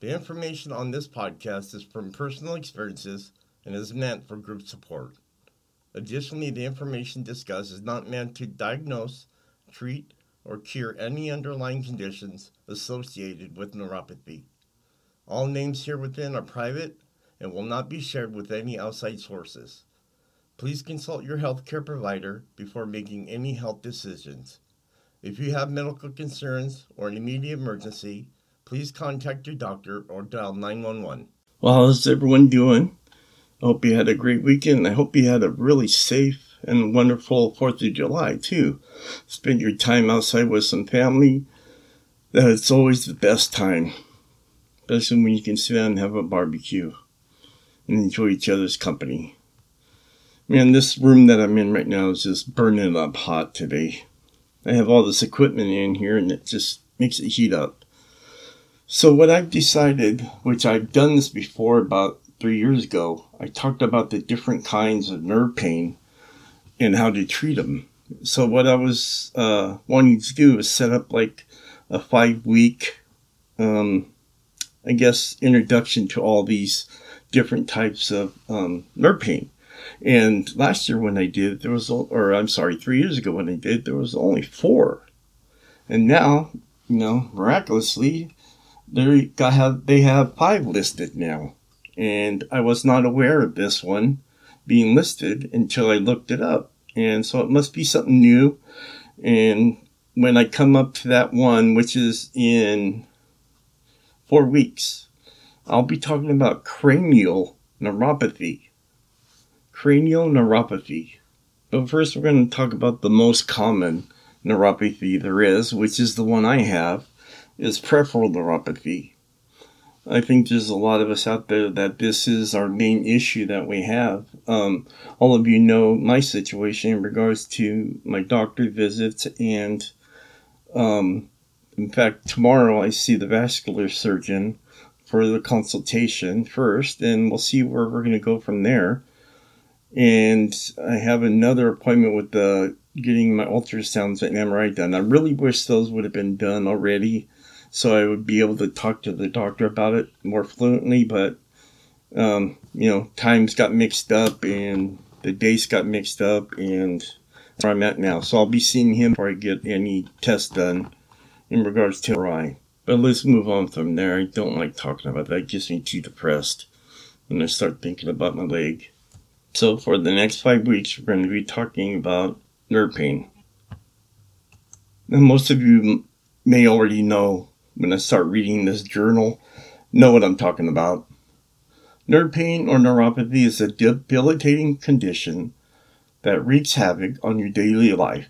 The information on this podcast is from personal experiences and is meant for group support. Additionally, the information discussed is not meant to diagnose, treat, or cure any underlying conditions associated with neuropathy. All names here within are private and will not be shared with any outside sources. Please consult your healthcare provider before making any health decisions. If you have medical concerns or an immediate emergency, please contact your doctor or dial 911. Well, how's everyone doing? I hope you had a great weekend. I hope you had a really safe and wonderful 4th of July, too. Spend your time outside with some family. That's always the best time, especially when you can sit down and have a barbecue and enjoy each other's company. Man, this room that I'm in right now is just burning up hot today. I have all this equipment in here and it just makes it heat up. So what I've decided, which I've done this before about three years ago, I talked about the different kinds of nerve pain and how to treat them. So what I was uh, wanting to do is set up like a five week, um, I guess, introduction to all these different types of um, nerve pain. And last year when I did, there was, or I'm sorry, three years ago when I did, there was only four. And now, you know, miraculously, they have they have five listed now, and I was not aware of this one being listed until I looked it up, and so it must be something new. And when I come up to that one, which is in four weeks, I'll be talking about cranial neuropathy. Cranial neuropathy. But first, we're going to talk about the most common neuropathy there is, which is the one I have, is peripheral neuropathy. I think there's a lot of us out there that this is our main issue that we have. Um, all of you know my situation in regards to my doctor visits, and um, in fact, tomorrow I see the vascular surgeon for the consultation first, and we'll see where we're going to go from there. And I have another appointment with the getting my ultrasounds and MRI done. I really wish those would have been done already so I would be able to talk to the doctor about it more fluently. But um, you know, times got mixed up and the dates got mixed up, and where I'm at now. So I'll be seeing him before I get any tests done in regards to MRI. But let's move on from there. I don't like talking about that. It gets me too depressed when I start thinking about my leg. So for the next five weeks, we're going to be talking about nerve pain. Now, most of you may already know when I start reading this journal, know what I'm talking about. Nerve pain or neuropathy is a debilitating condition that wreaks havoc on your daily life,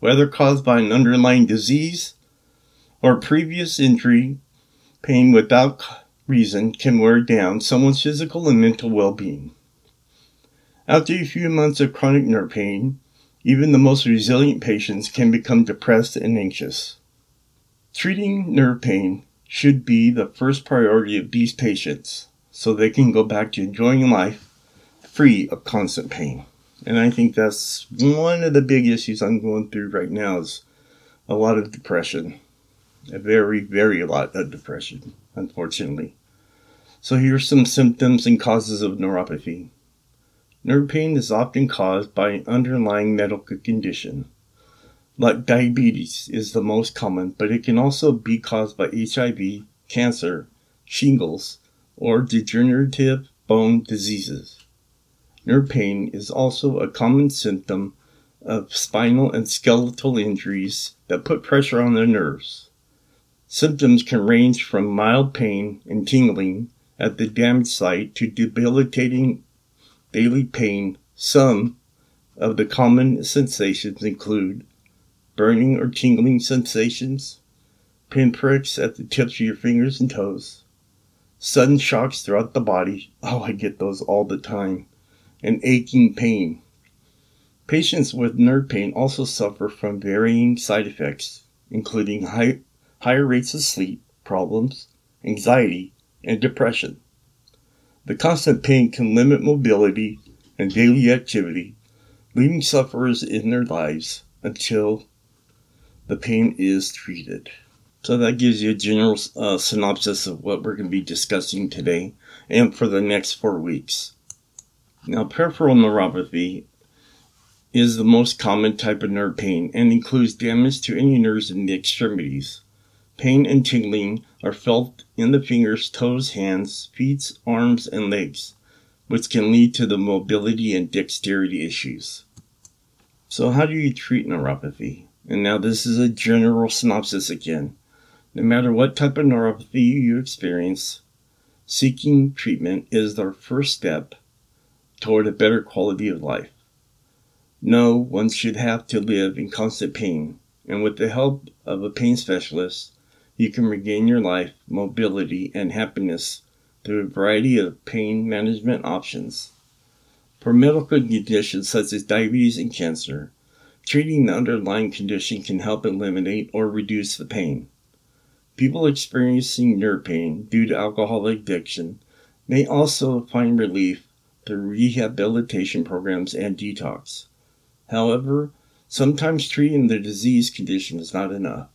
whether caused by an underlying disease or previous injury. Pain without reason can wear down someone's physical and mental well being. After a few months of chronic nerve pain, even the most resilient patients can become depressed and anxious. Treating nerve pain should be the first priority of these patients so they can go back to enjoying life free of constant pain. And I think that's one of the big issues I'm going through right now is a lot of depression. A very, very lot of depression, unfortunately. So here's some symptoms and causes of neuropathy. Nerve pain is often caused by an underlying medical condition like diabetes is the most common, but it can also be caused by HIV, cancer, shingles, or degenerative bone diseases. Nerve pain is also a common symptom of spinal and skeletal injuries that put pressure on the nerves. Symptoms can range from mild pain and tingling at the damaged site to debilitating daily pain. Some of the common sensations include burning or tingling sensations, pinpricks at the tips of your fingers and toes, sudden shocks throughout the body. Oh, I get those all the time. And aching pain. Patients with nerve pain also suffer from varying side effects, including high, higher rates of sleep problems, anxiety, and depression. The constant pain can limit mobility and daily activity, leaving sufferers in their lives until the pain is treated. So that gives you a general uh, synopsis of what we're going to be discussing today and for the next four weeks. Now, peripheral neuropathy is the most common type of nerve pain and includes damage to any nerves in the extremities. Pain and tingling are felt in the fingers, toes, hands, feet, arms, and legs, which can lead to the mobility and dexterity issues. So, how do you treat neuropathy? And now, this is a general synopsis again. No matter what type of neuropathy you experience, seeking treatment is our first step toward a better quality of life. No one should have to live in constant pain, and with the help of a pain specialist, you can regain your life, mobility, and happiness through a variety of pain management options. For medical conditions such as diabetes and cancer, treating the underlying condition can help eliminate or reduce the pain. People experiencing nerve pain due to alcohol addiction may also find relief through rehabilitation programs and detox. However, sometimes treating the disease condition is not enough.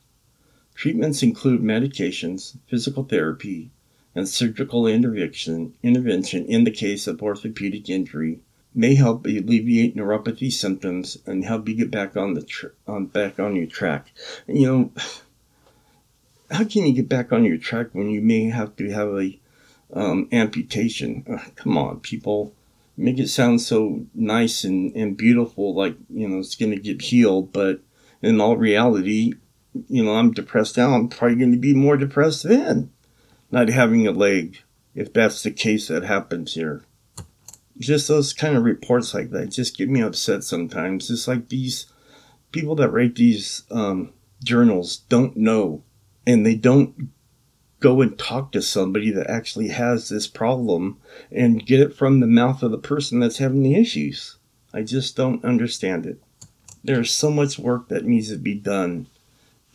Treatments include medications, physical therapy, and surgical intervention, in the case of orthopedic injury may help alleviate neuropathy symptoms and help you get back on the tr- on back on your track. You know, how can you get back on your track when you may have to have a um, amputation? Come on, people. Make it sound so nice and, and beautiful, like, you know, it's going to get healed. But in all reality, you know, I'm depressed now. I'm probably going to be more depressed then, not having a leg, if that's the case that happens here. Just those kind of reports like that just get me upset sometimes. It's like these people that write these um, journals don't know and they don't go and talk to somebody that actually has this problem and get it from the mouth of the person that's having the issues. I just don't understand it. There's so much work that needs to be done,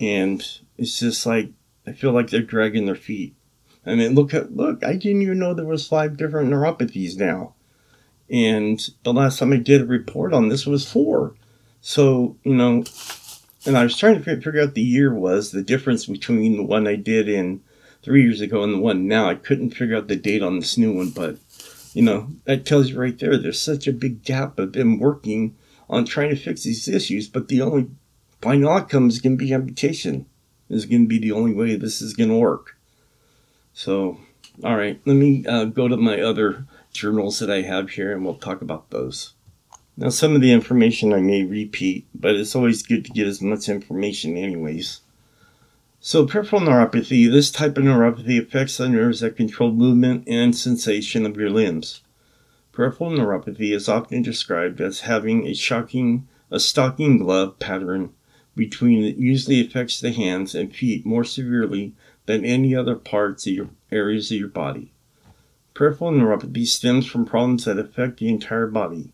and it's just like I feel like they're dragging their feet. I mean, look at look. I didn't even know there was five different neuropathies now, and the last time I did a report on this was four. So you know, and I was trying to figure out the year was the difference between the one I did in three years ago and the one now. I couldn't figure out the date on this new one, but you know that tells you right there. There's such a big gap of them working on trying to fix these issues, but the only final outcome is going to be amputation. Is going to be the only way this is going to work. So, all right, let me uh, go to my other journals that I have here, and we'll talk about those. Now, some of the information I may repeat, but it's always good to get as much information, anyways. So, peripheral neuropathy this type of neuropathy affects the nerves that control movement and sensation of your limbs. Peripheral neuropathy is often described as having a shocking, a stocking glove pattern between that usually affects the hands and feet more severely than any other parts of your areas of your body. Peripheral neuropathy stems from problems that affect the entire body.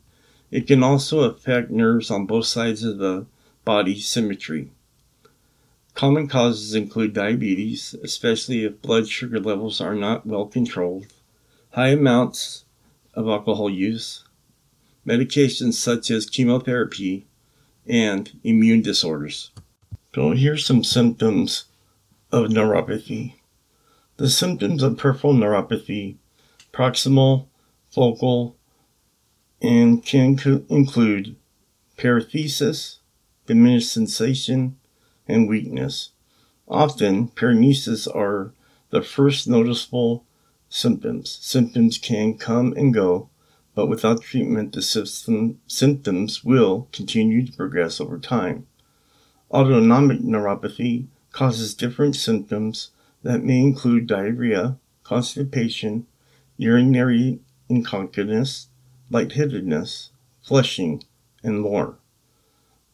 It can also affect nerves on both sides of the body symmetry. Common causes include diabetes, especially if blood sugar levels are not well controlled, high amounts of alcohol use, medications such as chemotherapy, and immune disorders. So here's some symptoms of neuropathy. The symptoms of peripheral neuropathy, proximal, focal, and can include paresthesia, diminished sensation, and weakness. Often, paresthesias are the first noticeable symptoms. Symptoms can come and go, but without treatment, the system, symptoms will continue to progress over time. Autonomic neuropathy causes different symptoms that may include diarrhea, constipation, urinary incontinence, lightheadedness, flushing, and more.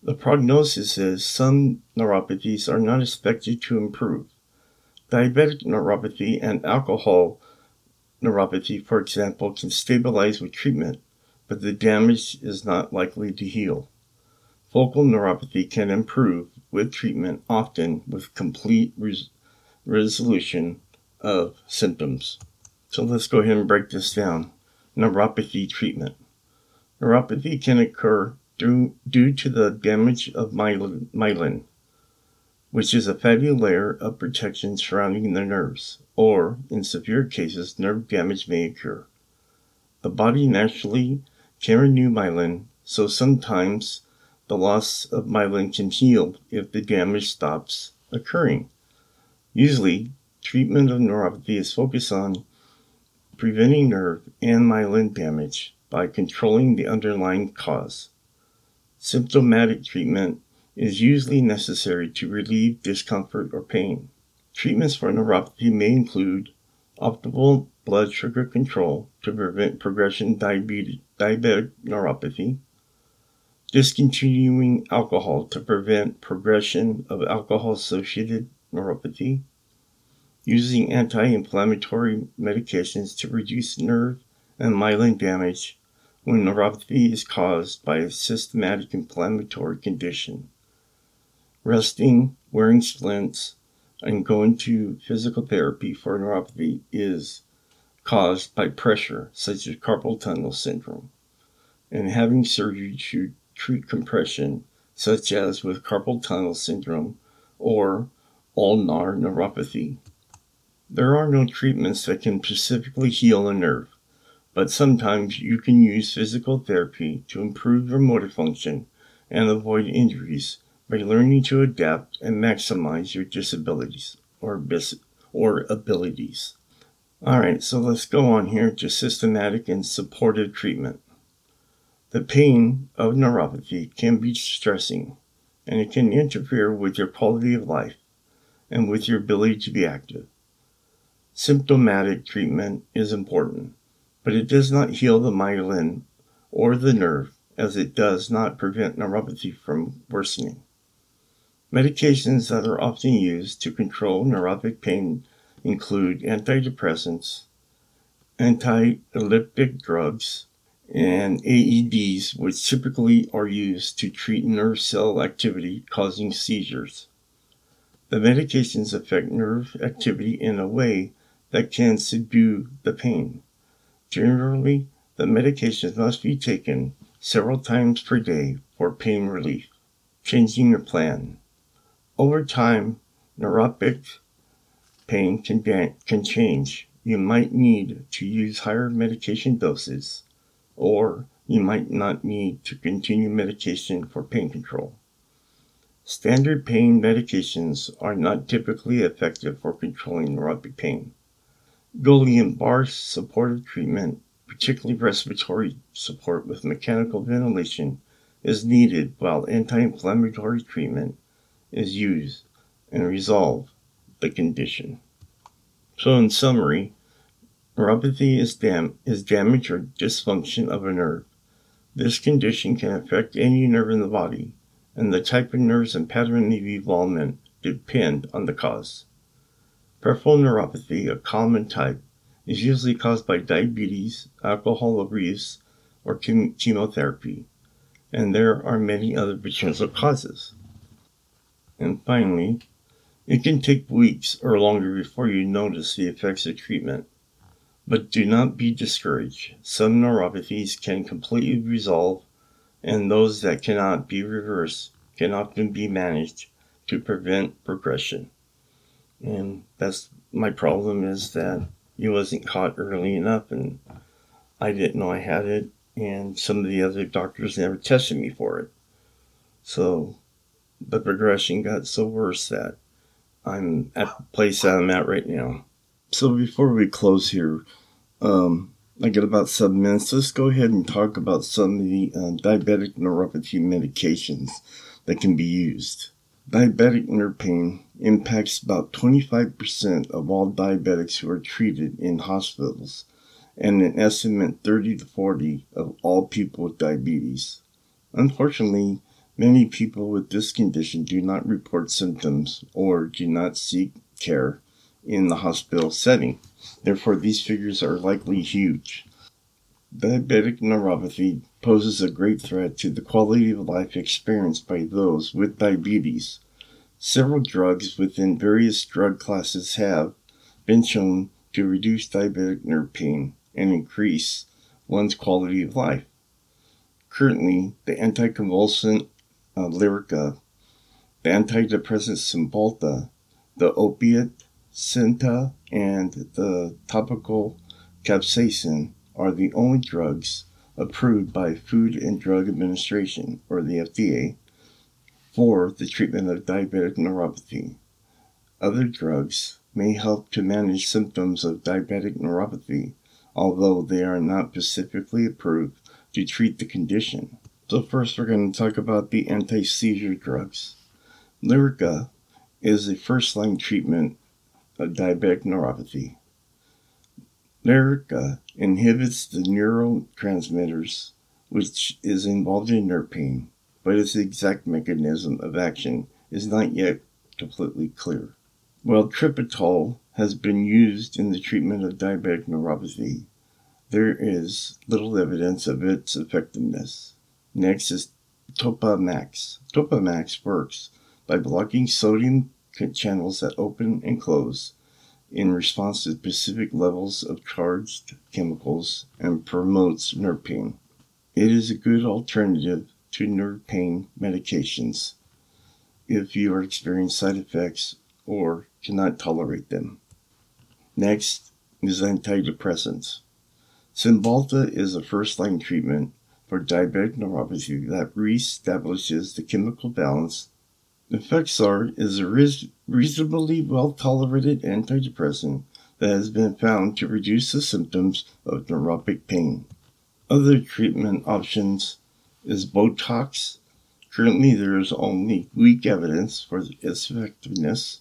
The prognosis is some neuropathies are not expected to improve. Diabetic neuropathy and alcohol neuropathy, for example, can stabilize with treatment, but the damage is not likely to heal. Focal neuropathy can improve with treatment, often with complete res- resolution of symptoms. So let's go ahead and break this down. Neuropathy treatment. Neuropathy can occur due, due to the damage of myelin, which is a fatty layer of protection surrounding the nerves, or, in severe cases, nerve damage may occur. The body naturally can renew myelin, so sometimes the loss of myelin can heal if the damage stops occurring. Usually, treatment of neuropathy is focused on preventing nerve and myelin damage by controlling the underlying cause. Symptomatic treatment is usually necessary to relieve discomfort or pain. Treatments for neuropathy may include optimal blood sugar control to prevent progression diabetes, diabetic neuropathy, discontinuing alcohol to prevent progression of alcohol associated neuropathy, using anti inflammatory medications to reduce nerve and myelin damage when neuropathy is caused by a systematic inflammatory condition, resting, wearing splints, and going to physical therapy for neuropathy is caused by pressure, such as carpal tunnel syndrome, and having surgery to treat compression, such as with carpal tunnel syndrome or ulnar neuropathy. There are no treatments that can specifically heal a nerve, but sometimes you can use physical therapy to improve your motor function and avoid injuries by learning to adapt and maximize your disabilities or, bis- or abilities. All right, so let's go on here to systematic and supportive treatment. The pain of neuropathy can be distressing and it can interfere with your quality of life and with your ability to be active. Symptomatic treatment is important, but it does not heal the myelin or the nerve as it does not prevent neuropathy from worsening. Medications that are often used to control neuropathic pain include antidepressants, anti-epileptic drugs, and AEDs, which typically are used to treat nerve cell activity causing seizures. The medications affect nerve activity in a way that can subdue the pain. Generally, the medications must be taken several times per day for pain relief. Changing your plan. Over time, neuropathic pain can, can change. You might need to use higher medication doses or you might not need to continue medication for pain control. Standard pain medications are not typically effective for controlling neuropathic pain. Guillain-Barre supportive treatment, particularly respiratory support with mechanical ventilation, is needed while anti-inflammatory treatment is used and resolve the condition. So in summary, Neuropathy is, dam- is damage or dysfunction of a nerve. This condition can affect any nerve in the body, and the type of nerves and pattern of involvement depend on the cause. Peripheral neuropathy, a common type, is usually caused by diabetes, alcohol abuse, or chemotherapy, and there are many other potential causes. And finally, it can take weeks or longer before you notice the effects of treatment. But do not be discouraged. Some neuropathies can completely resolve, and those that cannot be reversed can often be managed to prevent progression. And that's my problem is that it wasn't caught early enough, and I didn't know I had it, and some of the other doctors never tested me for it. So the progression got so worse that I'm at the place that I'm at right now. So before we close here, um, I got about seven minutes. Let's go ahead and talk about some of the uh, diabetic neuropathy medications that can be used. Diabetic nerve pain impacts about 25% of all diabetics who are treated in hospitals and an estimate 30 to 40 of all people with diabetes. Unfortunately, many people with this condition do not report symptoms or do not seek care in the hospital setting. Therefore, these figures are likely huge. Diabetic neuropathy poses a great threat to the quality of life experienced by those with diabetes. Several drugs within various drug classes have been shown to reduce diabetic nerve pain and increase one's quality of life. Currently, the anticonvulsant uh, Lyrica, the antidepressant Cymbalta, the opiate Synta, and the topical capsaicin are the only drugs approved by Food and Drug Administration, or the FDA, for the treatment of diabetic neuropathy. Other drugs may help to manage symptoms of diabetic neuropathy, although they are not specifically approved to treat the condition. So, first, we're going to talk about the anti seizure drugs. Lyrica is a first line treatment of diabetic neuropathy. Lyrica inhibits the neurotransmitters which is involved in nerve pain, but its exact mechanism of action is not yet completely clear. While Trileptal has been used in the treatment of diabetic neuropathy, there is little evidence of its effectiveness. Next is Topamax. Topamax works by blocking sodium channels that open and close in response to specific levels of charged chemicals and promotes nerve pain. It is a good alternative to nerve pain medications if you are experiencing side effects or cannot tolerate them. Next is antidepressants. Cymbalta is a first line treatment for diabetic neuropathy that reestablishes the chemical balance. Effexor is a reasonably well tolerated antidepressant that has been found to reduce the symptoms of neuropathic pain. Other treatment options is Botox. Currently, there is only weak evidence for its effectiveness.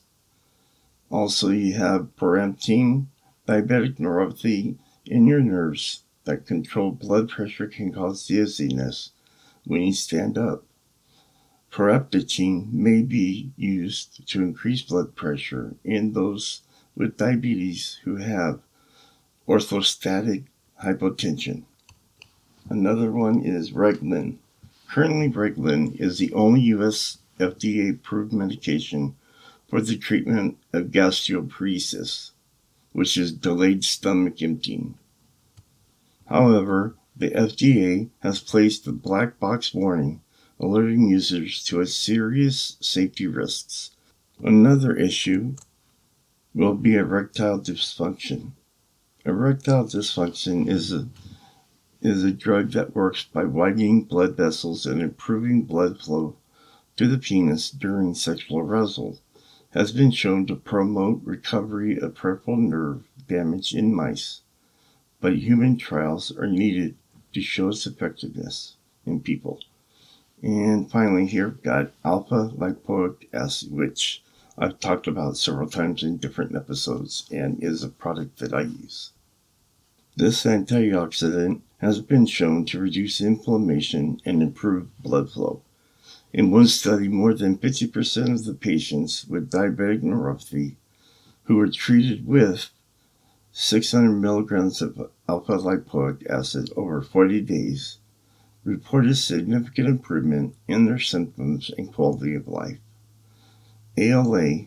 Also, you have ProAmatine. Diabetic neuropathy in your nerves that control blood pressure can cause dizziness when you stand up. Paraptogene may be used to increase blood pressure in those with diabetes who have orthostatic hypotension. Another one is Reglan. Currently, Reglan is the only U.S. FDA approved medication for the treatment of gastroparesis, which is delayed stomach emptying. However, the FDA has placed a black box warning alerting users to its serious safety risks. Another issue will be erectile dysfunction. Erectile dysfunction is a is a drug that works by widening blood vessels and improving blood flow to the penis during sexual arousal. Has been shown to promote recovery of peripheral nerve damage in mice, but human trials are needed to show its effectiveness in people. And finally, here we've got alpha lipoic acid, which I've talked about several times in different episodes and is a product that I use. This antioxidant has been shown to reduce inflammation and improve blood flow. In one study, more than 50% of the patients with diabetic neuropathy who were treated with 600 milligrams of alpha lipoic acid over 40 days reported significant improvement in their symptoms and quality of life. ALA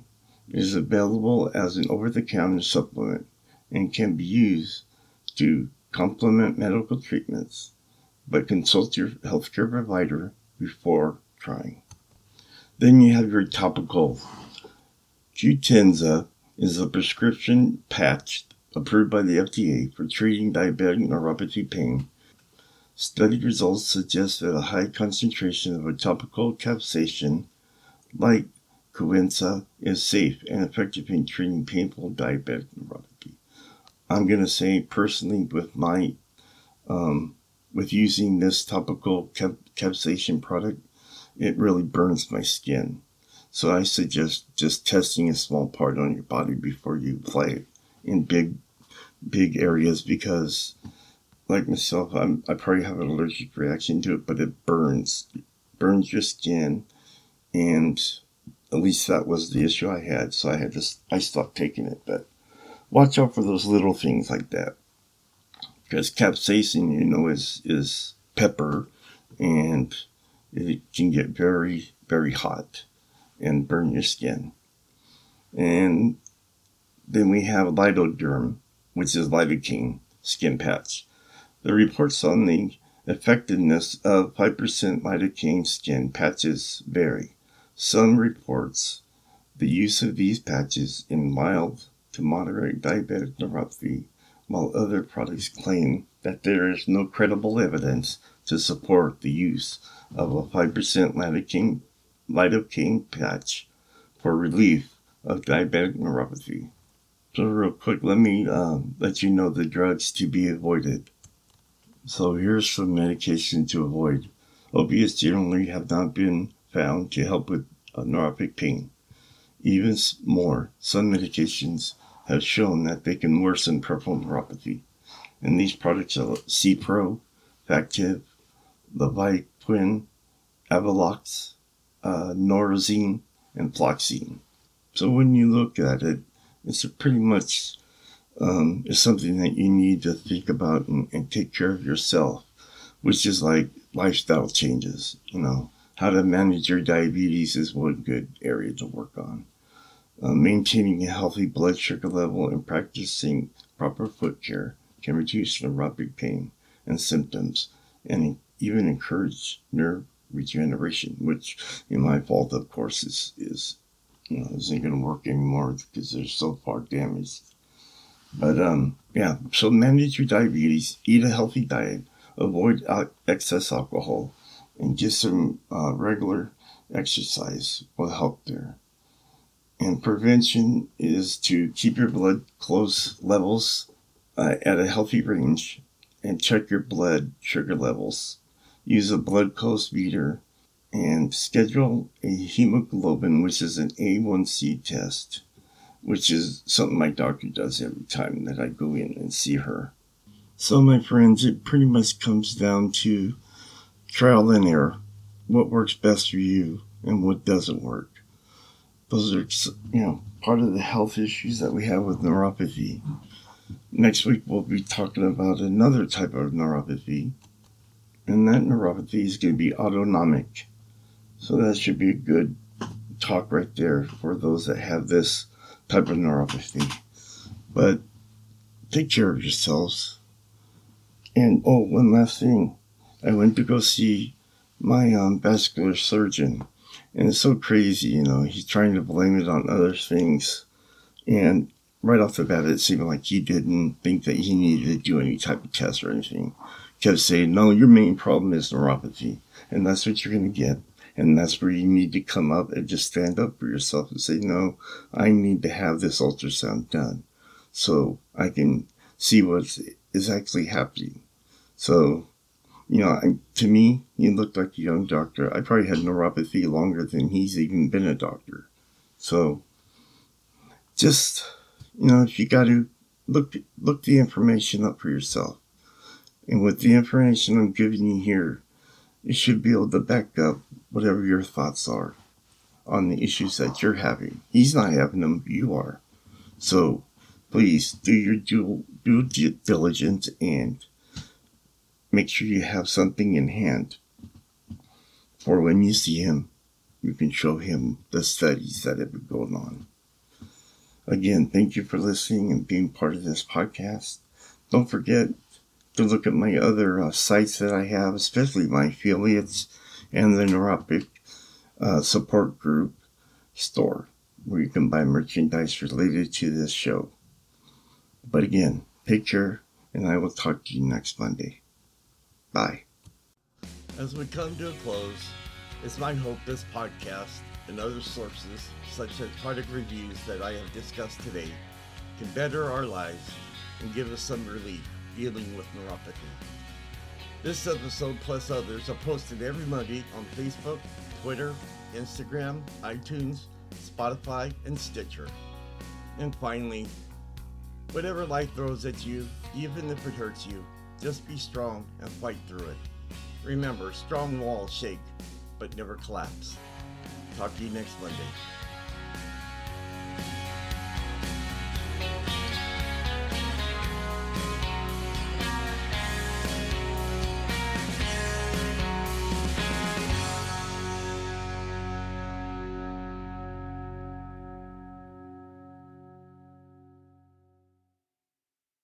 is available as an over the counter supplement and can be used to complement medical treatments, but consult your healthcare provider before trying. Then you have your topical. Qutenza is a prescription patch approved by the FDA for treating diabetic neuropathy pain Study results suggest that a high concentration of a topical capsaicin, like Qutenza, is safe and effective in treating painful diabetic neuropathy. I'm going to say personally with my um, with using this topical cap- capsaicin product, it really burns my skin. So I suggest just testing a small part on your body before you apply it in big big areas because like myself, I'm, I probably have an allergic reaction to it, but it burns, it burns your skin, and At least that was the issue I had, so I had to I stopped taking it. But watch out for those little things like that, because capsaicin, you know, is is pepper, and it can get very very hot and burn your skin. And then we have Lidoderm, which is lidocaine skin patch. The reports on the effectiveness of 5% lidocaine skin patches vary. Some reports the use of these patches in mild to moderate diabetic neuropathy, while other products claim that there is no credible evidence to support the use of a 5% lidocaine, lidocaine patch for relief of diabetic neuropathy. So, real quick, let me uh, let you know the drugs to be avoided. So, here's some medication to avoid. Opiates generally have not been found to help with neuropathic pain. Even more, some medications have shown that they can worsen peripheral neuropathy. And these products are Cipro, Factive, Levaquin, Avelox, uh, Noroxin, and Floxin. So when you look at it, it's pretty much um, something that you need to think about and, and, take care of yourself, which is like lifestyle changes. You know, how to manage your diabetes is one good area to work on. Uh, maintaining a healthy blood sugar level and practicing proper foot care can reduce neuropathic pain and symptoms and even encourage nerve regeneration, which in my fault, of course, is, is you know, isn't going to work anymore because they're so far damaged. But um, yeah, so manage your diabetes, eat a healthy diet, avoid excess alcohol, and get some uh, regular exercise will help there. And prevention is to keep your blood glucose levels uh, at a healthy range and check your blood sugar levels. Use a blood glucose meter and schedule a hemoglobin, which is an A1C test, which is something my doctor does every time that I go in and see her. So, my friends, it pretty much comes down to trial and error. What works best for you and what doesn't work. Those are, you know, part of the health issues that we have with neuropathy. Next week, we'll be talking about another type of neuropathy, and that neuropathy is going to be autonomic. So that should be a good talk right there for those that have this type of neuropathy. But take care of yourselves. And oh, one last thing. I went to go see my um, vascular surgeon, and it's so crazy, you know. He's trying to blame it on other things, and right off the bat, it seemed like he didn't think that he needed to do any type of test or anything. Kept saying, "No, your main problem is neuropathy, and that's what you're going to get." And that's where you need to come up and just stand up for yourself and say, no, I need to have this ultrasound done so I can see what is actually happening. So, you know, to me, he looked like a young doctor. I probably had neuropathy longer than he's even been a doctor. So, just, you know, if you got to look, look the information up for yourself. And with the information I'm giving you here, you should be able to back up whatever your thoughts are on the issues that you're having. He's not having them, you are. So please do your due, due diligence and make sure you have something in hand for when you see him, you can show him the studies that have been going on. Again, thank you for listening and being part of this podcast. Don't forget to look at my other uh, sites that I have, especially my affiliates and the Neuropathy uh, Support Group store, where you can buy merchandise related to this show. But again, take care, and I will talk to you next Monday. Bye. As we come to a close, it's my hope this podcast and other sources, such as product reviews that I have discussed today, can better our lives and give us some relief dealing with neuropathy. This episode, plus others, are posted every Monday on Facebook, Twitter, Instagram, iTunes, Spotify, and Stitcher. And finally, whatever life throws at you, even if it hurts you, just be strong and fight through it. Remember, strong walls shake, but never collapse. Talk to you next Monday.